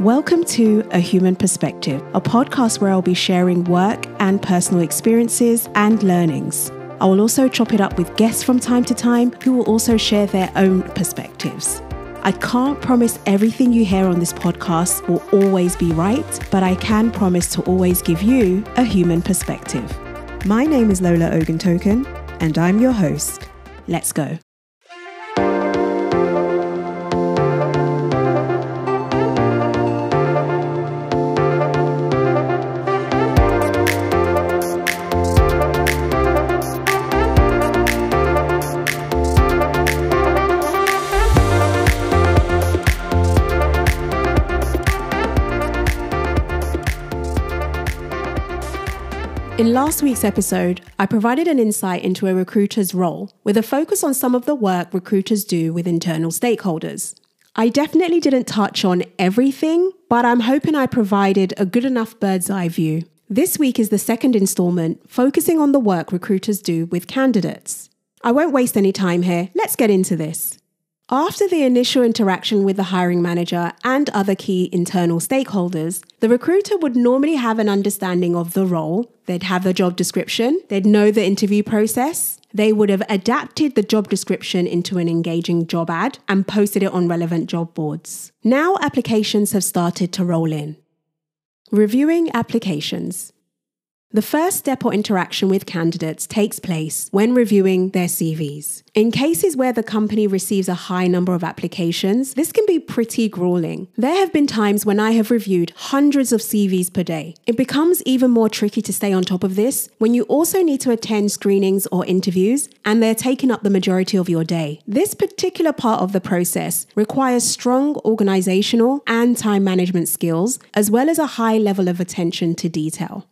Welcome to A Human Perspective, a podcast where I'll be sharing work and personal experiences and learnings. I will also chop it up with guests from time to time who will also share their own perspectives. I can't promise everything you hear on this podcast will always be right, but I can promise to always give you a human perspective. My name is Lola Oguntoken, and I'm your host. Let's go. In last week's episode, I provided an insight into a recruiter's role with a focus on some of the work recruiters do with internal stakeholders. I definitely didn't touch on everything, but I'm hoping I provided a good enough bird's eye view. This week is the second installment, focusing on the work recruiters do with candidates. I won't waste any time here, let's get into this. After the initial interaction with the hiring manager and other key internal stakeholders, the recruiter would normally have an understanding of the role, they'd have the job description, they'd know the interview process, they would have adapted the job description into an engaging job ad and posted it on relevant job boards. Now applications have started to roll in. Reviewing applications. The first step or interaction with candidates takes place when reviewing their CVs. In cases where the company receives a high number of applications, this can be pretty grueling. There have been times when I have reviewed hundreds of CVs per day. It becomes even more tricky to stay on top of this when you also need to attend screenings or interviews and they're taking up the majority of your day. This particular part of the process requires strong organizational and time management skills, as well as a high level of attention to detail.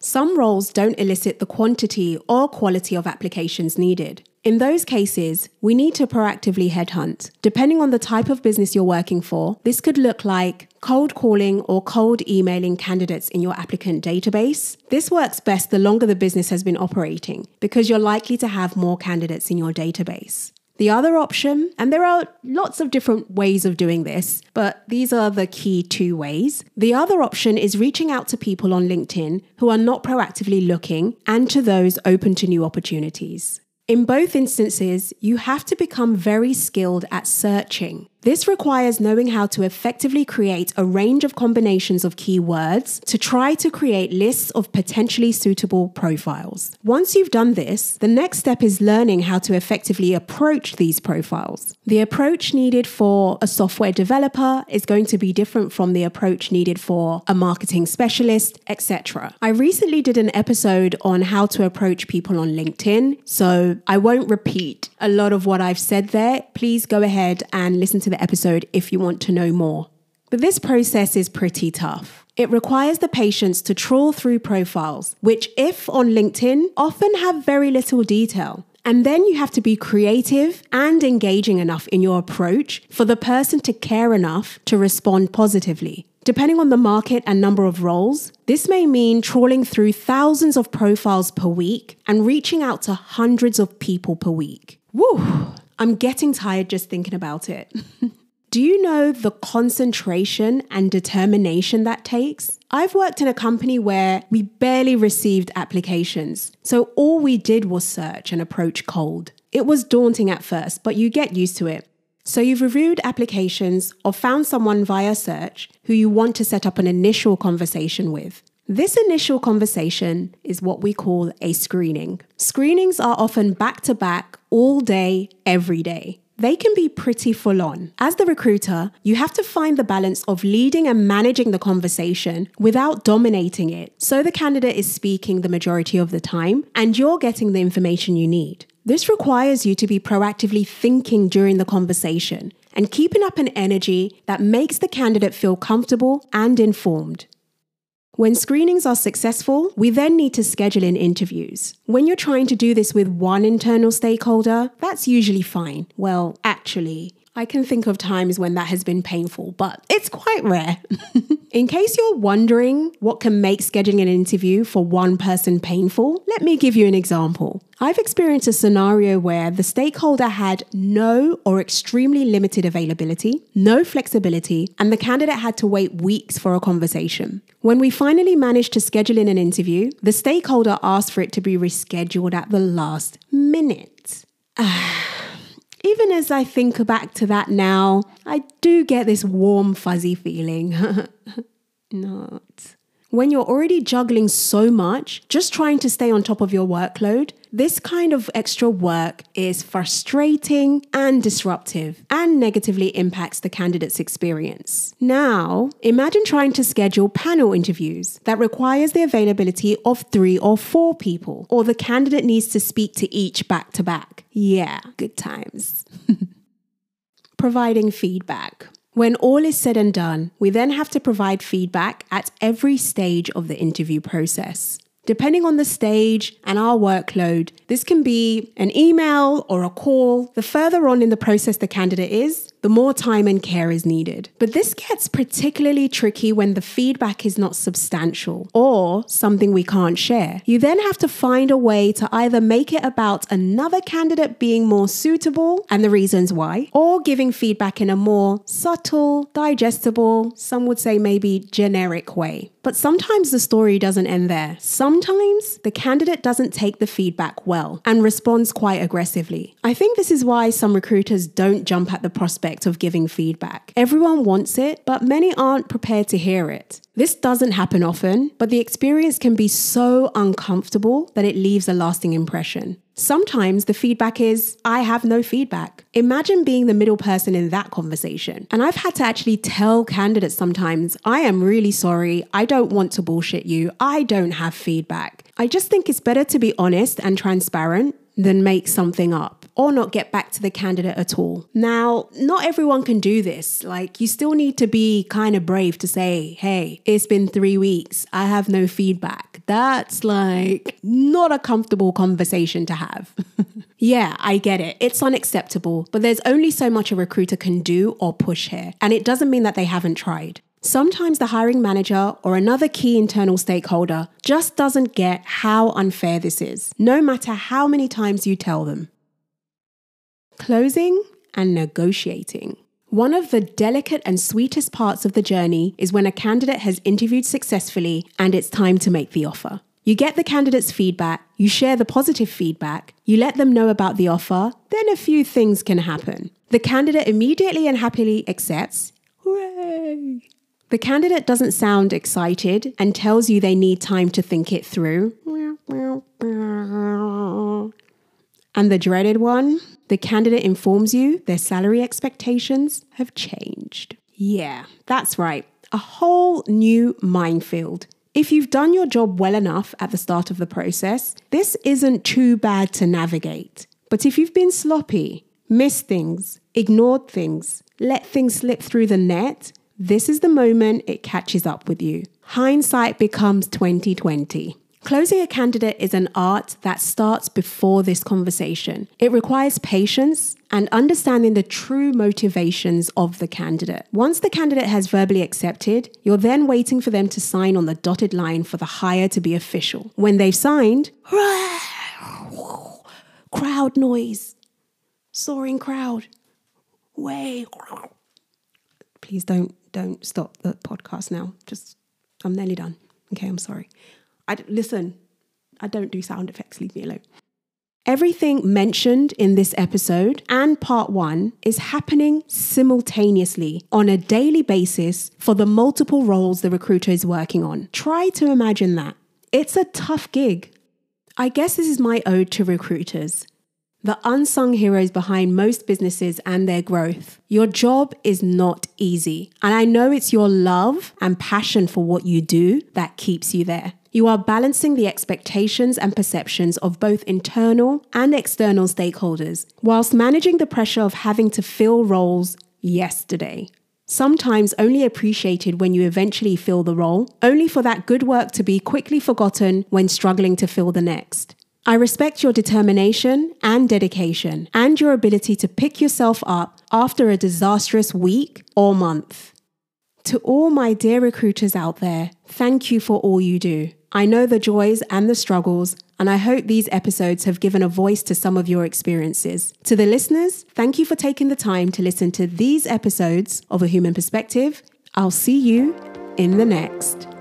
Some roles don't elicit the quantity or quality of applications needed. In those cases, we need to proactively headhunt. Depending on the type of business you're working for, this could look like cold calling or cold emailing candidates in your applicant database. This works best the longer the business has been operating because you're likely to have more candidates in your database. The other option, and there are lots of different ways of doing this, but these are the key two ways. The other option is reaching out to people on LinkedIn who are not proactively looking and to those open to new opportunities. In both instances, you have to become very skilled at searching. This requires knowing how to effectively create a range of combinations of keywords to try to create lists of potentially suitable profiles. Once you've done this, the next step is learning how to effectively approach these profiles. The approach needed for a software developer is going to be different from the approach needed for a marketing specialist, etc. I recently did an episode on how to approach people on LinkedIn, so I won't repeat a lot of what I've said there. Please go ahead and listen to to the episode if you want to know more. But this process is pretty tough. It requires the patience to trawl through profiles, which, if on LinkedIn, often have very little detail. And then you have to be creative and engaging enough in your approach for the person to care enough to respond positively. Depending on the market and number of roles, this may mean trawling through thousands of profiles per week and reaching out to hundreds of people per week. Woo! I'm getting tired just thinking about it. Do you know the concentration and determination that takes? I've worked in a company where we barely received applications, so all we did was search and approach cold. It was daunting at first, but you get used to it. So you've reviewed applications or found someone via search who you want to set up an initial conversation with. This initial conversation is what we call a screening. Screenings are often back to back, all day, every day. They can be pretty full on. As the recruiter, you have to find the balance of leading and managing the conversation without dominating it. So the candidate is speaking the majority of the time and you're getting the information you need. This requires you to be proactively thinking during the conversation and keeping up an energy that makes the candidate feel comfortable and informed. When screenings are successful, we then need to schedule in interviews. When you're trying to do this with one internal stakeholder, that's usually fine. Well, actually, I can think of times when that has been painful, but it's quite rare. In case you're wondering what can make scheduling an interview for one person painful, let me give you an example. I've experienced a scenario where the stakeholder had no or extremely limited availability, no flexibility, and the candidate had to wait weeks for a conversation. When we finally managed to schedule in an interview, the stakeholder asked for it to be rescheduled at the last minute. Even as I think back to that now, I do get this warm, fuzzy feeling. Not. When you're already juggling so much, just trying to stay on top of your workload, this kind of extra work is frustrating and disruptive and negatively impacts the candidate's experience. Now, imagine trying to schedule panel interviews that requires the availability of 3 or 4 people or the candidate needs to speak to each back to back. Yeah, good times. Providing feedback. When all is said and done, we then have to provide feedback at every stage of the interview process. Depending on the stage and our workload, this can be an email or a call. The further on in the process the candidate is, the more time and care is needed. But this gets particularly tricky when the feedback is not substantial or something we can't share. You then have to find a way to either make it about another candidate being more suitable and the reasons why, or giving feedback in a more subtle, digestible, some would say maybe generic way. But sometimes the story doesn't end there. Sometimes the candidate doesn't take the feedback well and responds quite aggressively. I think this is why some recruiters don't jump at the prospect of giving feedback. Everyone wants it, but many aren't prepared to hear it. This doesn't happen often, but the experience can be so uncomfortable that it leaves a lasting impression. Sometimes the feedback is, I have no feedback. Imagine being the middle person in that conversation. And I've had to actually tell candidates sometimes, I am really sorry. I don't want to bullshit you. I don't have feedback. I just think it's better to be honest and transparent than make something up or not get back to the candidate at all. Now, not everyone can do this. Like, you still need to be kind of brave to say, hey, it's been three weeks, I have no feedback. That's like not a comfortable conversation to have. yeah, I get it. It's unacceptable, but there's only so much a recruiter can do or push here. And it doesn't mean that they haven't tried. Sometimes the hiring manager or another key internal stakeholder just doesn't get how unfair this is, no matter how many times you tell them. Closing and negotiating. One of the delicate and sweetest parts of the journey is when a candidate has interviewed successfully and it's time to make the offer. You get the candidate's feedback, you share the positive feedback, you let them know about the offer, then a few things can happen. The candidate immediately and happily accepts. Hooray! The candidate doesn't sound excited and tells you they need time to think it through. And the dreaded one, the candidate informs you their salary expectations have changed. Yeah, that's right. A whole new minefield. If you've done your job well enough at the start of the process, this isn't too bad to navigate. But if you've been sloppy, missed things, ignored things, let things slip through the net, this is the moment it catches up with you. Hindsight becomes 2020. Closing a candidate is an art that starts before this conversation. It requires patience and understanding the true motivations of the candidate. Once the candidate has verbally accepted, you're then waiting for them to sign on the dotted line for the hire to be official. When they've signed, crowd noise, soaring crowd, way. Please don't don't stop the podcast now. Just, I'm nearly done. Okay, I'm sorry. I listen. I don't do sound effects. Leave me alone. Everything mentioned in this episode and part one is happening simultaneously on a daily basis for the multiple roles the recruiter is working on. Try to imagine that. It's a tough gig. I guess this is my ode to recruiters the unsung heroes behind most businesses and their growth. Your job is not easy. And I know it's your love and passion for what you do that keeps you there. You are balancing the expectations and perceptions of both internal and external stakeholders, whilst managing the pressure of having to fill roles yesterday. Sometimes only appreciated when you eventually fill the role, only for that good work to be quickly forgotten when struggling to fill the next. I respect your determination and dedication and your ability to pick yourself up after a disastrous week or month. To all my dear recruiters out there, thank you for all you do. I know the joys and the struggles, and I hope these episodes have given a voice to some of your experiences. To the listeners, thank you for taking the time to listen to these episodes of A Human Perspective. I'll see you in the next.